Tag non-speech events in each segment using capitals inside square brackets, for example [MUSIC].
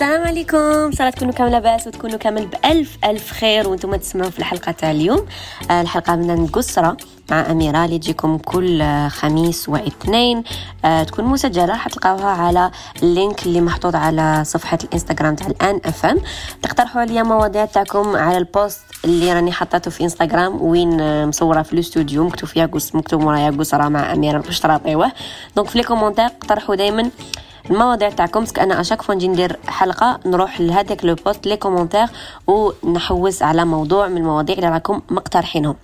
السلام عليكم. ان شاء الله تكونوا كامل لاباس وتكونوا كامل بألف ألف خير وأنتم تسمعوا في الحلقة تاع اليوم. آه، الحلقة من القسرة مع أميرة اللي تجيكم كل خميس واثنين. آه تكون مسجلة حتلقاوها على ال link اللي محطوط على صفحة الإنستغرام تاع الآن FM تقترحوا عليا مواضيع تاعكم على ال post اللي راني حطيته في إنستغرام وين آه، مصورة في الاستوديو. مكتوب فيها مكتوب مرايا قسرة مع أميرة باش تراطيوه donc في les commentaires اقترحوا دائما المواضيع تاعكم c'est que أنا à chaque fois نجي ندير حلقة نروح لهذاك le post les commentaires ونحوس على موضوع من المواضيع اللي راكم مقترحينهم.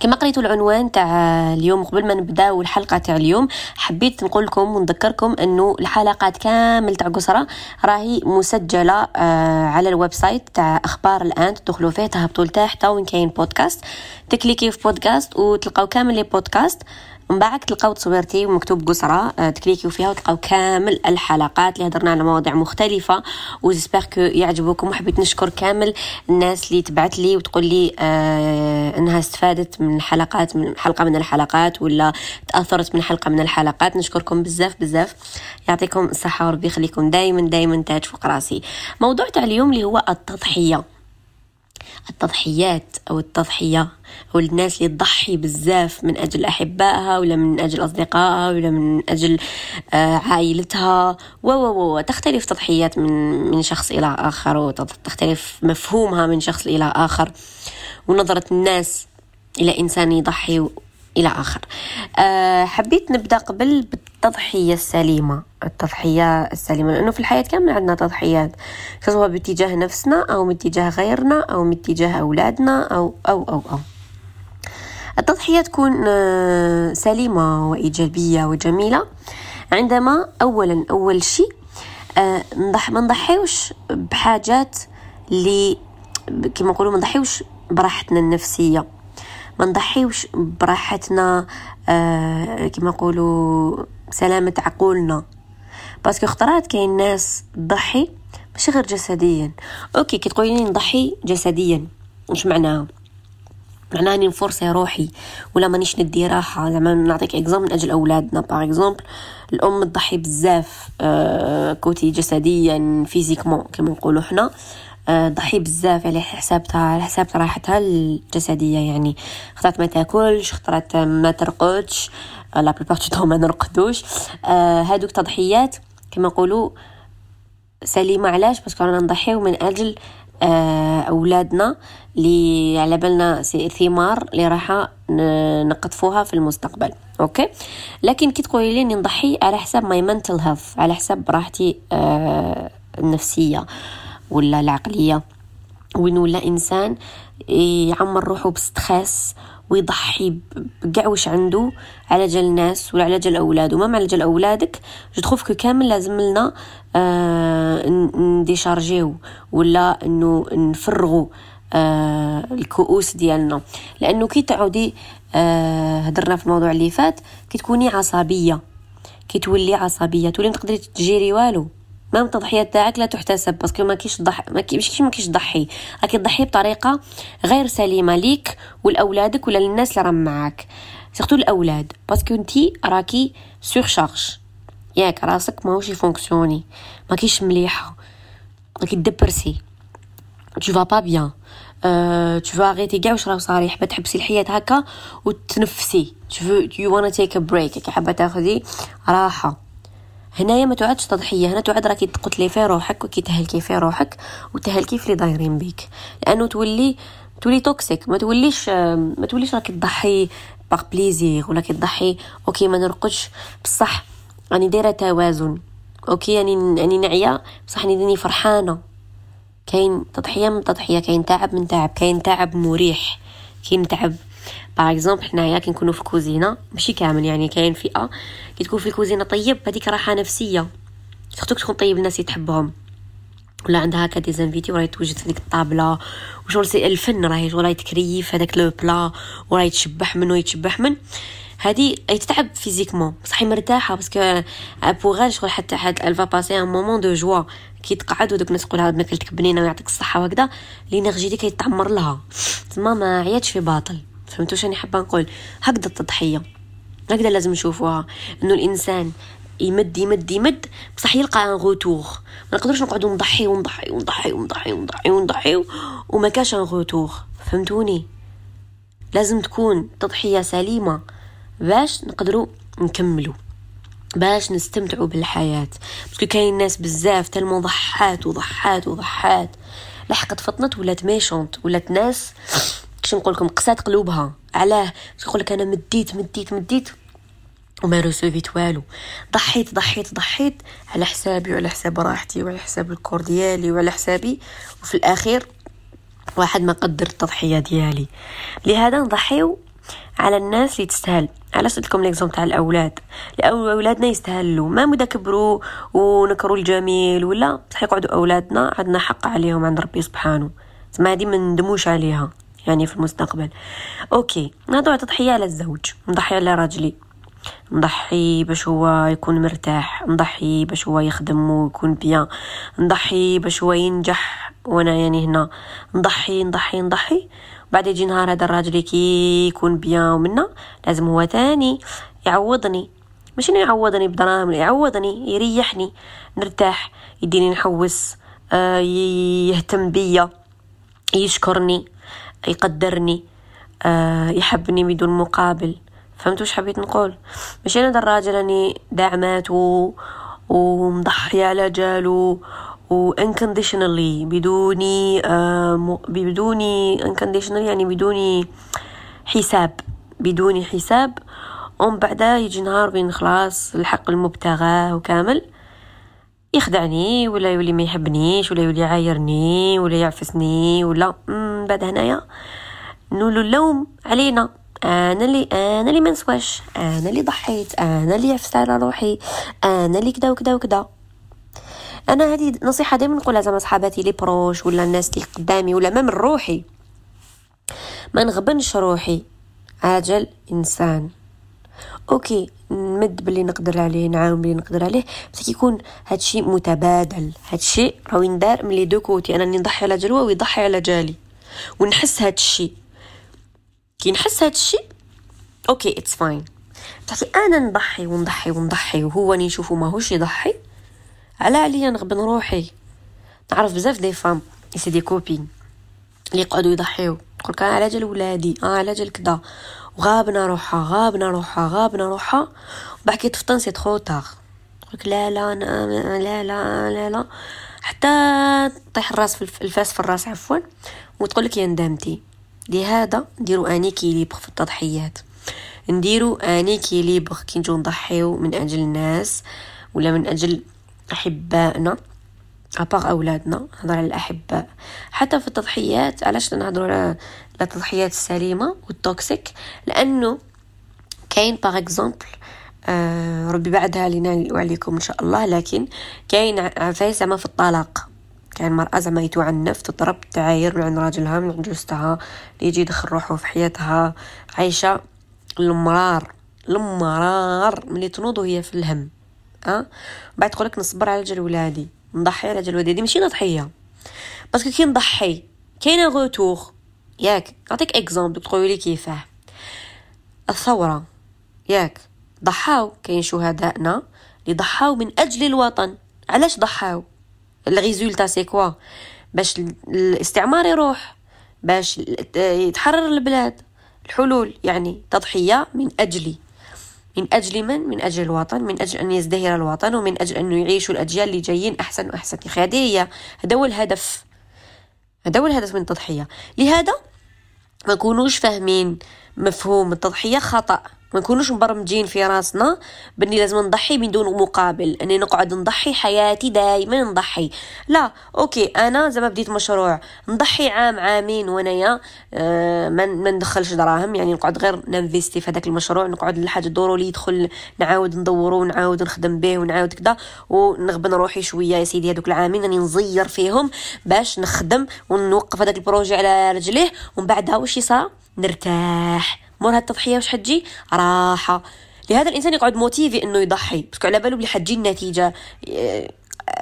كما قريتوا العنوان تاع اليوم قبل ما نبداو الحلقة تاع اليوم حبيت نقول لكم ونذكركم إنه الحلقات كامل تاع قسرة راهي مسجلة آه على ال website تاع أخبار الآن تدخلوا فيه تهبطوا لتحت وين كاين بودكاست تكليكي في بودكاست وتلقاو كامل les podcasts من بعد تلقاو تصويرتي ومكتوب قسرة آه، تكليكيو فيها وتلقاو كامل الحلقات اللي هضرنا على مواضيع مختلفة وجيسبر كو يعجبوكم وحبيت نشكر كامل الناس اللي تبعت لي وتقول لي آه إنها استفادت من حلقات من حلقة من الحلقات ولا تأثرت من حلقة من الحلقات. نشكركم بزاف بزاف. يعطيكم الصحة وربي يخليكم دايما دايما تاج فوق راسي. موضوع تاع اليوم اللي هو التضحية. التضحيات أو التضحية أو الناس اللي تضحي بزاف من أجل أحبائها ولا من أجل أصدقائها ولا من أجل آه، عائلتها. و و و تختلف تضحيات من من شخص إلى آخر وتختلف مفهومها من شخص إلى آخر. ونظرة الناس إلى إنسان يضحي إلى آخر. أه حبيت نبدأ قبل بالتضحية السليمة. التضحية السليمة لأنه في الحياة كامل عندنا تضحيات سواء باتجاه نفسنا أو باتجاه غيرنا أو باتجاه أولادنا أو أو أو أو. التضحية تكون آه، سليمة وإيجابية وجميلة. عندما أولا أول شيء أه ما نضحيوش بحاجات اللي كما نقولوا ما نضحيوش براحتنا النفسية. ما نضحيوش براحتنا آه كما نقولوا سلامة عقولنا. parce que خطرات كاين ناس تضحي ماشي غير جسديا. okay كي تقولي نضحي جسديا واش معناها؟ معناها أني نفرسي روحي ولا مانيش ندي راحة. زعما نعطيك exemple من أجل أولادنا. par exemple الأم تضحي بزاف آه côté جسديا physiquement كما نقولوا حنا. ضحي بزاف على حسابتها على حساب راحتها الجسدية يعني. خطرات ما تاكلش خطرات ما ترقدش la plupart du temps ما نرقدوش. آه هادوك تضحيات كما نقولوا سليمة علاش؟ parce que رانا نضحيو من أجل آه أولادنا اللي على بالنا ثمار اللي راح نقطفوها في المستقبل. okay؟ لكن كي تقولي لي نضحي على حساب my mental health على حساب راحتي آه النفسية. ولا العقلية. وين ولا إنسان يعمر روحه ب stress ويضحي بكاع واش عنده على جال الناس ولا على جال أولاده. ما على جال أولادك؟ je trouve que كامل لازم لنا آه نديشارجيو ولا إنه نفرغوا آه الكؤوس ديالنا. لأنه كي تعودي آه في الموضوع اللي فات كي تكوني عصبية كي تولي عصبية تولي تقدري تجيري والو. même التضحيات تاعك؟ لا تحتسب parce que ما كيش ضح ما كيش ما كيش ضحي. راكي تضحي بطريقة غير سليمة ليك ولأولادك ولا للناس اللي راهم معاك. surtout الأولاد parce que انتي راكي surchargée ياك راسك ماهوش يفونكسيوني ما كيش مليحة. راكي dépressée tu vas pas bien. Euh, tu vas arrêter. كاع واش راه صاري حابه تحبسي الحياة هكا وتنفسي. Tu veux you wanna take a break. حابه تاخذي راحة. هنايا ما تعدش تضحية هنا تعد راكي تقتلي في روحك وكي تهلكي في روحك وتهلكي في اللي دايرين بيك. لأنه تولي تولي toxique ما توليش ما توليش راكي تضحي par plaisir ولا كي تضحي OK ما نرقدش. بصح راني دايرة توازن. OK يعني يعني نعيا. بصح راني فرحانة. كاين تضحية من تضحية كاين تعب من تعب كاين تعب مريح كاين تعب par exemple حنايا كي نكونوا في الكوزينه ماشي كامل يعني كاين فئة كي تكون في الكوزينه طيب هذيك راحة نفسية. سورتو تكون طيب الناس يتحبهم ولا عندها هكا دي زانفيتي وراهي توجد في ديك الطابلة. وشغل الفن راهي شغل راهي تكريف هذاك لو بلا وراهي تشبح من ويتشبح من. هذه اي تتعب فيزيكمون. بصح مرتاحة باسكو بوغال شغل حتى حد الفا باسي ان مومون دو جوا كي تقعد ودوك الناس تقول هاد ماكلتك بنينة ويعطيك الصحة وهكذا لينيرجي دي كيتعمر لها. تما ما عياتش في باطل. فهمتوا شاني حابة نقول؟ هكذا التضحية. هكذا لازم نشوفوها. إنه الإنسان يمد يمد يمد بصح يلقى un retour ما نقدرش نقعدو نضحي ونضحي ونضحي ونضحي ونضحي ونضحي وما كاش un retour فهمتوني؟ لازم تكون تضحية سليمة. باش نقدروا نكملوا باش نستمتعوا بالحياة. parce que كاين ناس بزاف tellement ضحات وضحات وضحات. لحقت فطنت ولات méchante. ولات ناس كش نقول لكم قسات قلوبها. علاه. يقول لك أنا مديت مديت مديت وما رسوفيت والو. ضحيت ضحيت ضحيت على حسابي وعلى حساب راحتي وعلى حساب الكور ديالي وعلى حسابي. وفي الاخير واحد ما قدر التضحية ديالي. لهذا نضحيو على الناس اللي تستاهل. علاش قلت لكم ليكزومبل تاع الأولاد؟ أولادنا يستاهلوا. ما مدا كبروا ونكروا الجميل ولا بصح يقعدوا أولادنا عندنا حق عليهم عند ربي سبحانه. ما هذه ما ندموش عليها. يعني في المستقبل. OK نهضروا على تضحية على الزوج. نضحي على راجلي. نضحي باش هو يكون مرتاح. نضحي باش هو يخدم ويكون bien. نضحي باش هو ينجح وأنا يعني هنا. نضحي نضحي نضحي. بعد يجي نهار هذا الراجل كي يكون bien ومنا لازم هو تاني يعوضني. إنه يعوضني بدراهم يعوضني يريحني. نرتاح يديني نحوس آه يهتم بيا يشكرني. يقدرني آه يحبني بدون مقابل. فهمتوا واش حبيت نقول؟ ماشي أنا الراجل راني داعمات ومضحية على جالو و unconditionally بدوني آه بدوني unconditionally يعني بدوني حساب. بدوني حساب. ومن بعدها يجي نهار بين خلاص الحق المبتغى وكامل. يخدعني ولا يولي ما يحبنيش ولا يولي يعايرني ولا يعفسني ولا من بعد هنايا نولو اللوم علينا. أنا اللي أنا اللي ما نسواش. أنا اللي ضحيت. أنا اللي عفست على روحي. أنا اللي كدا وكدا وكدا. أنا هذه نصيحة دائما نقولها زعما صحاباتي لي بروش ولا الناس اللي قدامي ولا ما من روحي. ما نغبنش روحي. على جال إنسان. OK. نمد باللي نقدر عليه نعاون باللي نقدر عليه بس كيكون هادشي متبادل. هادشي راه يندار من les deux côtés أنا نضحي على جاله ويضحي على جالي. ونحس هادشي. كي نحس هادشي OK it's fine بصح أنا نضحي ونضحي ونضحي وهو نشوفو ماهوش يضحي على عليا نغبن روحي. نعرف بزاف des femmes c'est des copines اللي يقعدوا يضحيو. تقول كان على جال ولادي آه على جال كدا. وغابنا روحها غابنا روحها غابنا روحها. وبعد كي تفطن c'est trop tard لا لا لا لا لا لا. حتى طيح الراس في الفاس في الراس عفوا. وتقولك يا ندمتي لهذا نديرو un équilibre في التضحيات. نديرو un équilibre كي نجو نضحيو من أجل الناس ولا من أجل أحبائنا. à part اولادنا نهضر على الاحباء حتى في التضحيات. علاش نهضروا على التضحيات السليمه وال toxique لأنه كاين par exemple آه ربي يبعدها علينا وعليكم إن شاء الله لكن كاين عفايس زعما في الطلاق. كاين مرأة زعما يتعنف تضرب تعاير من عند راجلها من عند عجوزتها اللي يجي يدخل روحه في حياتها. عايشة المرار المرار ملي تنوض وهي في الهم آه؟ بعد تقولك نصبر على جال ولادي نضحي على جال ولادي ماشي تضحية. parce que كي نضحي كاينة retour ياك نعطيك exemple تقولي كيفاه. الثورة. ياك ضحاو. كاين شهدائنا اللي ضحاو من أجل الوطن. علاش ضحاو؟ ال résultat c'est quoi باش الاستعمار يروح. باش يتحرر البلاد. الحلول يعني تضحية من أجلي. من أجل من؟ من أجل الوطن من أجل أن يزدهر الوطن ومن أجل أنه يعيشوا الأجيال اللي جايين أحسن وأحسن. هي هذا هو الهدف. هذا هو الهدف من التضحية. لهذا ما نكونوش فاهمين مفهوم التضحية خطأ. ما نكونوش مبرمجين في راسنا بأني لازم نضحي من دون مقابل أني نقعد نضحي حياتي دائما نضحي. لا OK أنا زعما بديت مشروع. نضحي عام عامين وأنايا آه ما ندخلش دراهم يعني نقعد غير ننفيستي في هذاك المشروع نقعد الحاجة دورو لي يدخل نعاود ندورو ونعاود نخدم به ونعاود كذا ونغبن روحي شوية يا سيدي هذوك العامين راني نزير فيهم باش نخدم ونوقف هذاك ال projet على رجليه ومن بعدها واش يصرى نرتاح. مور هاد التضحية واش حتجي؟ راحة. لهذا الإنسان يقعد motivé إنه يضحي parce que على بالو بلي حتجي النتيجة آه،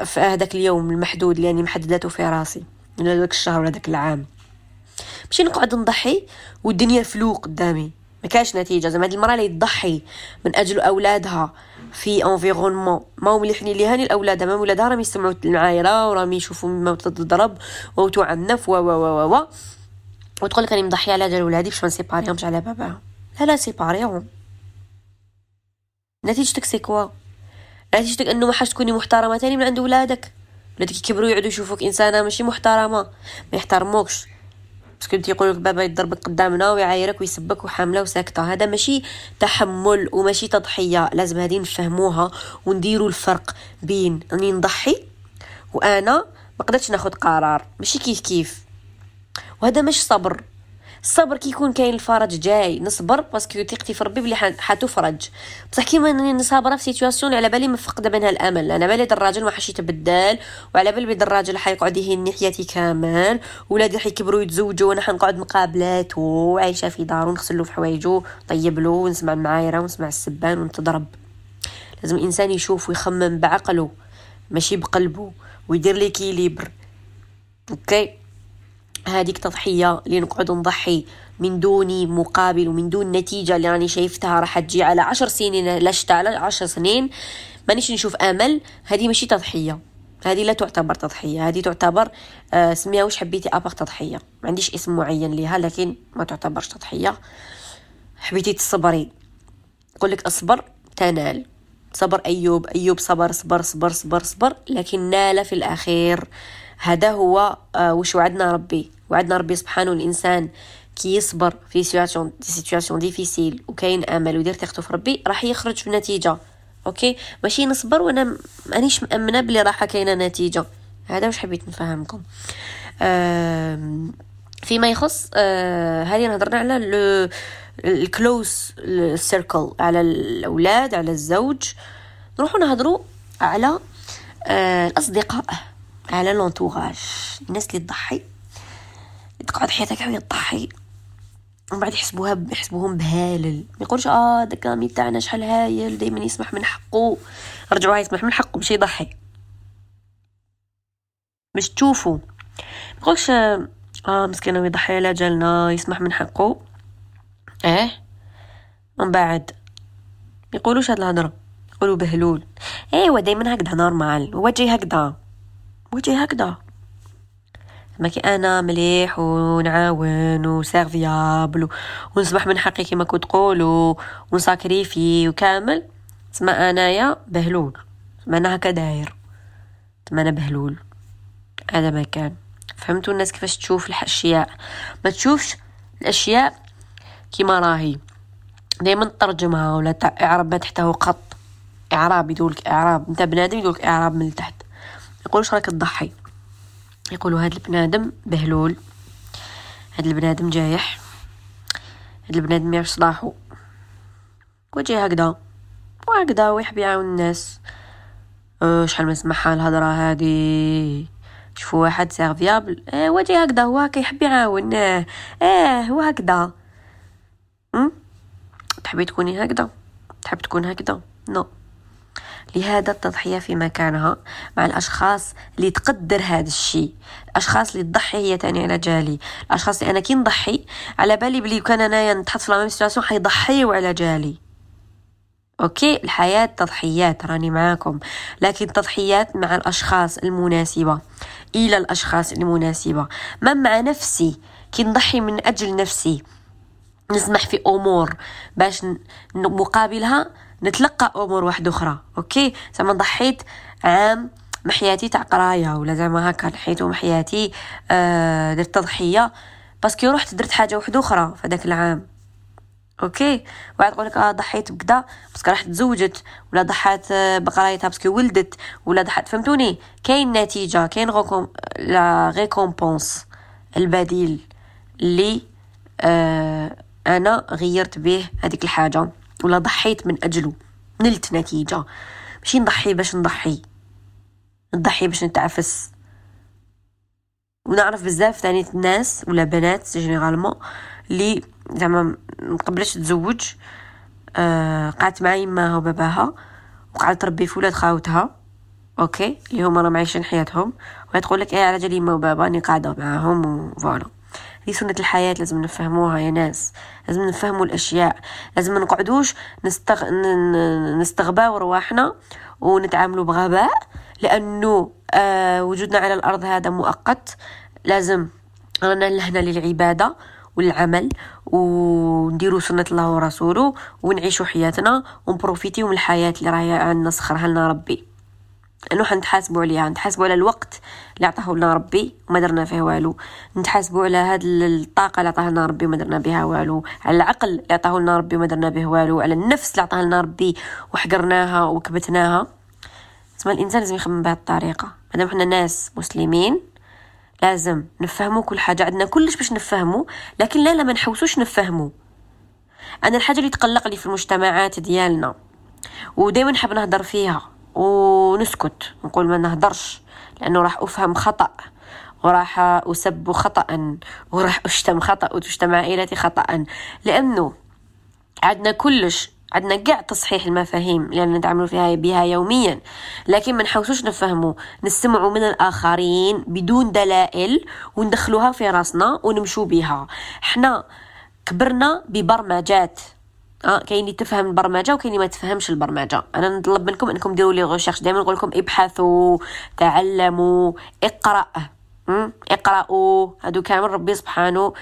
في هذاك اليوم المحدود اللي يعني محددته في راسي ولا ذاك الشهر ولا ذاك العام. ماشي نقعد نضحي والدنيا floue قدامي. ما كاش نتيجة. زعما هاد المرأة اللي تضحي من أجل أولادها في environnement ما مليح ni ليها ni الاولاد ما ولادها راهم يسمعوا المعايره وراهم يشوفوا ما تضرب وتعنف و و و و. وتقول لك راني مضحية على جال ولادي باش ما نسيباريهمش على باباهم لا لا سيباريهم. نتيجتك c'est quoi؟ نتيجتك أنه ما حاش تكوني محترمة تاني من عند ولادك. ولادك يكبروا يعودوا يشوفوك إنسانة ماشي محترمة. ما يحترموكش. parce que أنت يقولك بابا يضربك قدامنا ويعايرك ويسبك وحاملة وساكتة. هذا ماشي تحمل وماشي تضحية. لازم هذه نفهموها ونديروا الفرق بين أني نضحي وأنا ما قدرتش ناخذ قرار. ماشي كيف كيف. وهذا مش صبر. الصبر كي يكون كاين الفرج جاي نصبر باسكو ثقتي في ربي بلي حتفرج. بصح كيما أنني صابره في situation على بالي مفقده منها الأمل أنا بالي الراجل ما حش يتبدل وعلى بالي بلي الراجل حيقعد يهينني حياتي كامل ولادي حيكبروا يتزوجوا وأنا حنقعد مقابلاتو وعايشة في دارو له في حوايجو طيب له ونسمع المعايرة ونسمع السبان ونتضرب. لازم الإنسان يشوف ويخمم بعقله ماشي بقلبه ويدير l'équilibre okay؟ هذيك تضحية اللي نقعد نضحي من دون مقابل ومن دون نتيجة اللي راني شايفتها راح تجي على عشر سنين لشت على عشر سنين. مانيش نشوف أمل. هذه ماشي تضحية. هذه لا تعتبر تضحية. هذه تعتبر آه سميها وش حبيتي ابغ تضحية. ما عنديش اسم معين لها لكن ما تعتبرش تضحية. حبيتي تصبري. يقول لك أصبر تنال. صبر أيوب أيوب صبر صبر صبر صبر صبر لكن نال في الأخير. هذا هو آه وش وعدنا ربي. وعدنا ربي سبحانه الإنسان كي يصبر في situation situation difficile وكاين أمل ويدير ثقته في ربي راح يخرج بنتيجه okay؟ ماشي نصبر وأنا مانيش مأمنة بلي راح كاينة نتيجة. هذا واش حبيت نفهمكم. فيما يخص آه هذه على le close circle على الأولاد على الزوج. نروحو نهضروا على آه الأصدقاء على لونتوراج الناس اللي تضحي. تقعد حياتك عوية تضحي ومن بعد يحسبوها يحسبوهم بهالل. ما يقولش آه داك مي تاعنا شحال هايل دائما يسمح من حقه. رجعوها يسمح من حقه باش يضحي. باش تشوفوا ما يقولش آه مسكين يضحي على جالنا يسمح من حقه. آه من بعد. يقولوش هاد الهضرة. يقولوا بهلول. ايوا دائما هكذا normal. هو جاي هكذا. هو جاي هكذا. ما كي أنا مليح ونعاون و serviable ونسمح من حقي كما كنت تقولوا و نساكريفي وكامل. تسمى أنايا بهلول. تسمى أنا هكا داير تسمى أنا بهلول. هذا ما كان. فهمتوا الناس كيفاش تشوف الأشياء. ما تشوفش الأشياء كيما راهي. دائما ترجمها ولا إعراب ما تحته قط. إعراب يقولك إعراب. أنت بنادم يقولك إعراب من تحت. يقولش راك تضحي. يقولوا هاد البنادم بهلول. هاد البنادم جايح. هاد البنادم يعرف صلاحو. وجي هكذا. وهكذا ويحب يعاون الناس. أه شحال ما سمعها الهضرة هادي. شوفوا واحد serviable أه وجي هكذا. هو هكا يحب يعاون أه أه هو هكذا. تحبي تكوني هكذا؟ تحب تكون هكذا؟ No. no. لهذا التضحية في مكانها مع الأشخاص اللي تقدر هذا الشيء. الأشخاص اللي تضحي هي تاني على جالي. الأشخاص اللي أنا كي نضحي على بالي بلي كان أنايا نتحط في la même situation حيضحيو على جالي. Okay؟ الحياة تضحيات راني معاكم. لكن تضحيات مع الأشخاص المناسبة. إلى الأشخاص المناسبة. ما مع نفسي. كي نضحي من أجل نفسي. نسمح في أمور باش مقابلها نتلقى أمور واحدة أخرى okay؟ زعما ضحيت عام محياتي تاع قراية ولا زعما هكا ضحيتو محياتي آه درت تضحية parce que رحت درت حاجة واحدة أخرى في هذاك العام. Okay؟ واحد يقول لك آه ضحيت بكذا parce que راح تزوجت ولا ضحات آه، بقرايتها parce que ولدت ولا ضحات فهمتوني؟ كاين نتيجة كاين récom la récompense البديل اللي آه أنا غيرت به هذيك الحاجة. ولا ضحيت من أجله. نلت نتيجة. ماشي نضحي باش نضحي. نضحي باش نتعفس. ونعرف بزاف ثاني الناس ولا بنات généralement اللي زعما مقبلش تزوج آه قعدت مع يماها وباباها وقعدت تربي في ولاد خاوتها أوكي اللي هما راهم عايشين حياتهم. وهي تقول لك إيه على جال يما وبابا أني قاعدة معاهم وفوالا هذه سنة الحياة لازم نفهموها يا ناس لازم نفهموا الأشياء لازم نقعدوش نستغ... نستغباو رواحنا ونتعاملوا بغباء لأنه آه وجودنا على الأرض هذا مؤقت لازم رانا لهنا للعبادة والعمل ونديروا سنة الله ورسوله ونعيشوا حياتنا ونبروفيتيو من الحياة اللي راهي عندنا سخرها لنا ربي. انه حنتحاسبوا عليها. نتحاسبوا على الوقت اللي عطاه لنا ربي وما درنا فيه والو. نتحاسبوا على هاد الطاقة اللي عطاها لنا ربي وما درنا بها والو. على العقل اللي عطاه لنا ربي وما درنا به والو. على النفس اللي عطاها لنا ربي وحقرناها وكبتناها. تسمى الإنسان لازم يخمم بهذه الطريقة. مادام حنا ناس مسلمين لازم نفهموا كل حاجة. عندنا كلش باش نفهموا لكن لا لا ما نحوسوش نفهموا أنا الحاجة اللي تقلق لي في المجتمعات ديالنا ودائما نحب نهضر فيها. ونسكت نقول ما نهدرش لأنه راح أفهم خطأ وراح أسب خطا وراح [LAUGHS] أشتم خطأ وتشتم عائلتي خطا. لأنه عندنا كلش عندنا كاع تصحيح المفاهيم لأن نتعامل فيها بها يوميا. لكن ما نحاولوش نفهموا نسمعوا من الآخرين بدون دلائل وندخلوها في راسنا ونمشوا بها. إحنا كبرنا ببرمجات. آه كاين اللي تفهم البرمجة وكاين اللي ما تفهمش البرمجة. أنا نطلب منكم أنكم ديروا لي غوشيرش دائما نقول لكم ابحثوا تعلموا اقرا اقرأوا. هادو كامل ربي سبحانه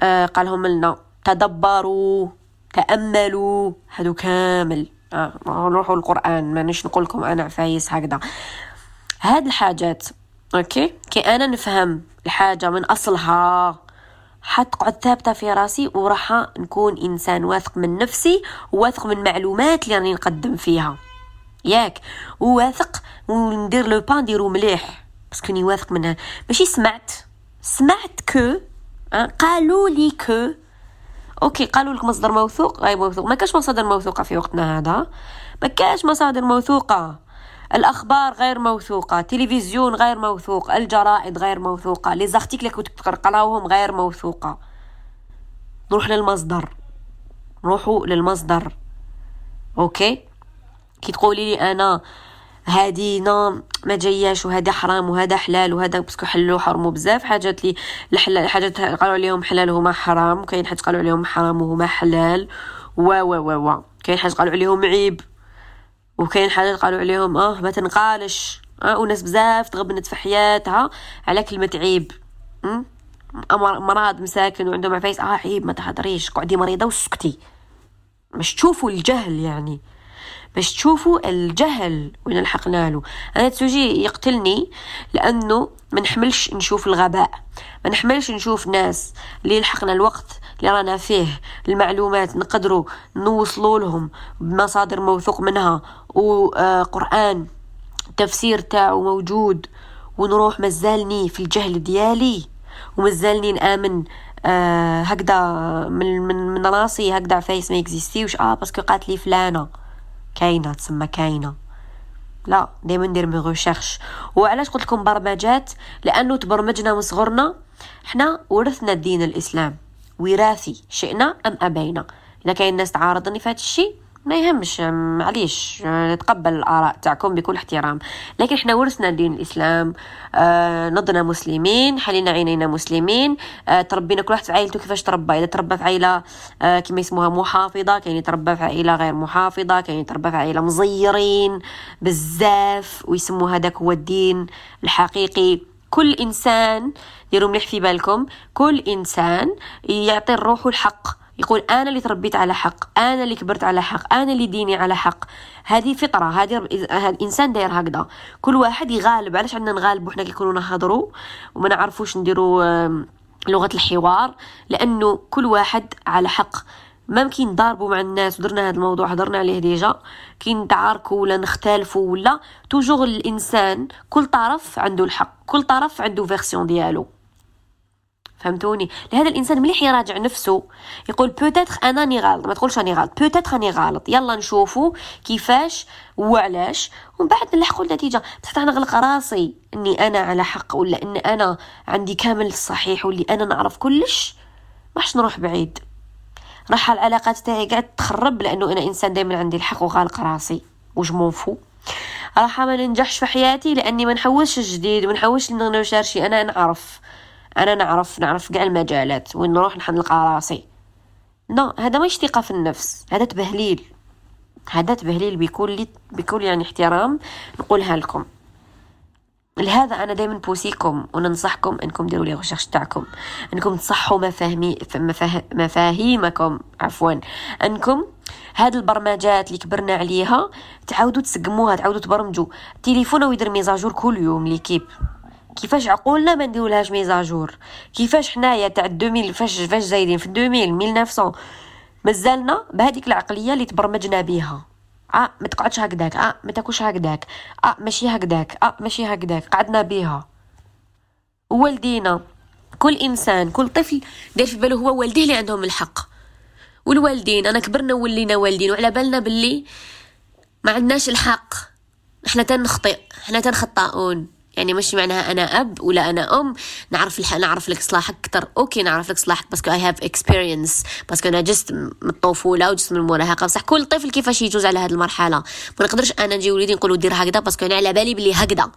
آه قالهم لنا. تدبروا تأملوا. هادو كامل. آه نروحوا القرآن. مانيش نقول لكم أنا عفايس هكذا. هاد الحاجات okay؟ كي أنا نفهم الحاجة من أصلها. حتقعد ثابتة في راسي وراح نكون إنسان واثق من نفسي وواثق من المعلومات اللي راني نقدم فيها. ياك وواثق وندير le bien نديرو مليح. parce que واثق منها. ماشي سمعت. سمعت que قالوا لي que. okay قالوا لك مصدر موثوق. غير موثوق. ما كاش مصادر موثوقة في وقتنا هذا. ما كاش مصادر موثوقة. الأخبار غير موثوقة تلفزيون غير موثوق الجرائد غير موثوقة les articles كنت تقراوهم غير موثوقة. نروح للمصدر. نروحوا للمصدر. okay؟ كي تقولي لي أنا هادي no ما جاياش وهذا حرام وهذا حلال وهذا parce que حلو حرموا بزاف حاجات لي الحلال حاجات قالوا عليهم حلال وهما حرام وكاين حاجات قالوا عليهم حرام وهما حلال. و و و و كاين حاجات قالوا عليهم عيب. وكاين حاجات قالوا عليهم آه ما تنقالش. آه وناس بزاف تغبنت في حياتها على كلمة عيب. مرض مساكن وعندهم عفايس آه عيب ما تهضريش. قعدي مريضة وسكتي. باش تشوفوا الجهل يعني. باش تشوفوا الجهل وين لحقنا له. أنا تسوجي يقتلني لأنه ما نحملش نشوف الغباء. ما نحملش نشوف ناس اللي لحقنا الوقت اللي رانا فيه. المعلومات نقدروا نوصلوا لهم بمصادر موثوق منها وقرآن التفسير تاعو موجود ونروح مازالني في الجهل ديالي ومازالني نآمن آه هكذا من من من راسي هكذا عفايس ما اكزيستيوش آه parce que قالت لي فلانة. كاينة تسمى كاينة. لا دائما ندير mes recherches وعلاش قلت لكم برمجات؟ لأنه تبرمجنا من صغرنا حنا ورثنا الدين الإسلام. وراثي شئنا أم أبينا؟ اذا كاين ناس تعارضني في هذا الشيء ما يهمش. معليش. نتقبل الآراء تاعكم بكل احترام. لكن إحنا ورثنا دين الإسلام. آه نضنا مسلمين حلينا عينينا مسلمين. آه تربينا كل واحد في عائلته كيفاش تربى. إذا تربى في عائله آه كما يسموها محافظة كاين يتربى في عائله غير محافظة كاين يتربى في عائله مزيرين بزاف ويسموا هذاك هو الدين الحقيقي. كل إنسان ديروا مليح في بالكم كل إنسان يعطي الروح الحق يقول أنا اللي تربيت على حق أنا اللي كبرت على حق أنا اللي ديني على حق. هذه فطرة هذه الانسان داير هكذا. كل واحد يغالب علاش عندنا نغالبوا حنا كيكونوا نهضروا وما نعرفوش نديروا لغة الحوار لأنه كل واحد على حق. ممكن نضاربوا مع الناس ودرنا هذا الموضوع هضرنا عليه déjà. كي نتعاركوا ولا نختلفوا ولا toujours الإنسان كل طرف عنده الحق كل طرف عنده version ديالو. فهمتوني؟ لهذا الإنسان مليح يراجع نفسه يقول peut-être أنا راني غلط ما تقولش راني غلط peut-être راني غلط يلا نشوفوا كيفاش وعلاش ومن بعد نلحقوا النتيجة. بصح نغلق راسي إني أنا على حق ولا إن أنا عندي كامل الصحيح واللي أنا نعرف كلش ما نروح بعيد. راح العلاقات تاعي قاعد تخرب لأنه أنا إنسان دائما عندي الحق وغالق راسي. و je m'en fous راح ما ننجحش في حياتي لأني ما نحوسش الجديد ما نحوسش نشارشي أنا نعرف. أنا نعرف نعرف كاع المجالات وين نروح نلقى راسي. no هذا مش ثقه في النفس. هذا تبهليل. هذا تبهليل بكل بكل يعني احترام نقولها لكم. لهذا أنا دائما بوسيكم وننصحكم إنكم ديروا les recherches تاعكم إنكم تصحوا مفاهمي مفاهيمكم عفوا إنكم هاد البرمجات اللي كبرنا عليها تعاودوا تسقموها تعاودوا تبرمجوا التليفون ويدير ميزاجور كل يوم ليكيب. كيفاش عقولنا ما نديرولهاش ميزاجور؟ كيفاش حنايا تاع 2000 فاش فاش زايدين في 2000 1900 مازالنا بهذيك العقلية اللي تبرمجنا بها آه ما تقعدش هكذاك آه ما تاكلش هكذاك آه ماشي هكذاك آه ماشي هكذاك قعدنا بها والدينا كل إنسان كل طفل داير في باله هو والديه اللي عندهم الحق. والوالدين أنا كبرنا ولينا والدين وعلى بالنا باللي ما عندناش الحق. إحنا تنخطئ. إحنا تنخطئون. يعني ماشي معناها أنا أب ولا أنا أم. نعرف الح... نعرف لك صلاحك أكثر okay نعرف لك صلاحك parce que I have experience parce que أنا جزت من الطفوله وجزت من المراهقة. بصح كل طفل كيفاش يجوز على هذه المرحلة؟ ما نقدرش أنا نجي وليدي نقول دير هكذا. parce que أنا على بالي بلي هكذا.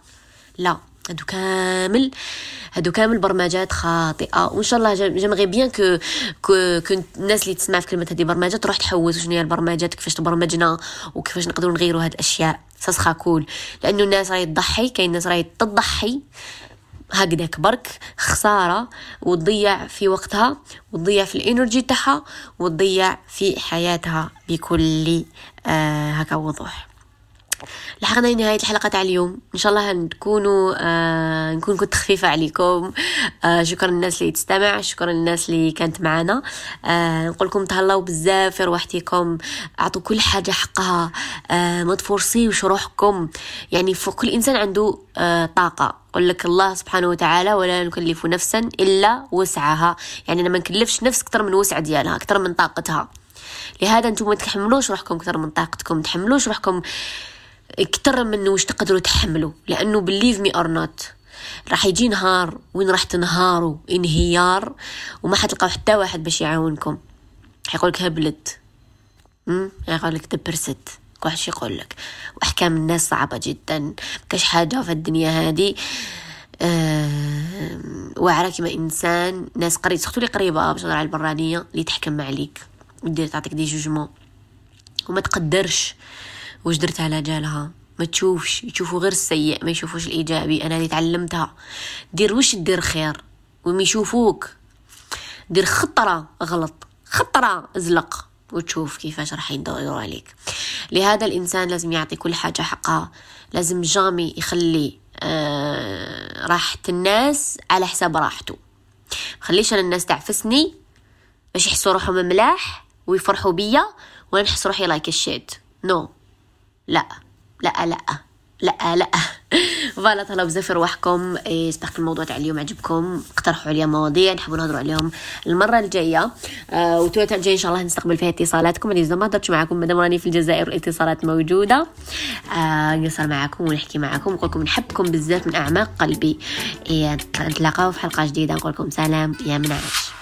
لا. هادو كامل هادو كامل برمجات خاطئة. وإن شاء الله j'aimerais bien que que الناس اللي تسمع في كلمة هذه برمجه تروح تحوس شنو هي البرمجات كيفاش تبرمجنا وكيفاش نقدروا نغيروا هاد الأشياء. ساسخا كول لأنه الناس راهي تضحي كاين ناس راهي تضحي. هكذاك برك خسارة وتضيع في وقتها وتضيع في الإنرجي تاعها وتضيع في حياتها بكل آه هكا وضوح. لحقنا لنهاية الحلقة تاع اليوم. إن شاء الله نكونوا آه نكون كنت خفيفة عليكم. آه شكرا للناس اللي تستمع شكرا للناس اللي كانت معنا. آه نقول لكم تهلاو بزاف في روحتكم. أعطوا كل حاجة حقها. آه ما تفرصيوش روحكم. يعني فوق كل إنسان عنده آه طاقة. قل لك الله سبحانه وتعالى ولا نكلف نفسا إلا وسعها. يعني أنا ما نكلفش نفس أكثر من وسع ديالها أكثر من طاقتها. لهذا أنتم ما تحملوش روحكم أكثر من طاقتكم. تحملوش روحكم أكتر من واش تقدروا تحملوا لأنه believe me or not راح يجي نهار وين راح تنهاروا انهيار وما حتلقاو حتى واحد باش يعاونكم. حيقولك هبلت يقول لك دبرست واحد يقول لك. وأحكام الناس صعبة جدا. كاش حاجة في الدنيا هذه أه واعرة كيما إنسان ناس قريب سختو لي قريبة باش على البرانية اللي تحكم عليك ودير تعطيك دي جوجمون. وما تقدرش واش درت على جالها؟ ما تشوفش يشوفوا غير السيء ما يشوفوش الإيجابي. أنا اللي تعلمتها. دير وش دير خير؟ وما يشوفوك. دير خطرة غلط. خطرة أزلق. وتشوف كيفاش راح يدوروا عليك. لهذا الإنسان لازم يعطي كل حاجة حقها. لازم jamais يخلي آه راحة الناس على حساب راحته. خليش أنا الناس تعفسني باش يحسوا روحهم ملاح ويفرحوا بيا وأنا نحس روحي like a shit no no. لا. لا لا. لا لا. فوالا تهلاو بزاف رواحكم سبقت الموضوع تاع اليوم عجبكم. اقترحوا عليا مواضيع. نحبوا نهضروا عليهم المرة الجاية. آه الجاي إن شاء الله نستقبل فيها اتصالاتكم. اللي ما هضرتش معكم. مادام راني في الجزائر الاتصالات موجودة. آه نقصر معكم ونحكي معكم. نقول لكم نحبكم بزاف من أعماق قلبي. نتلاقاو في حلقة جديدة. نقول لكم سلام. يا منعش.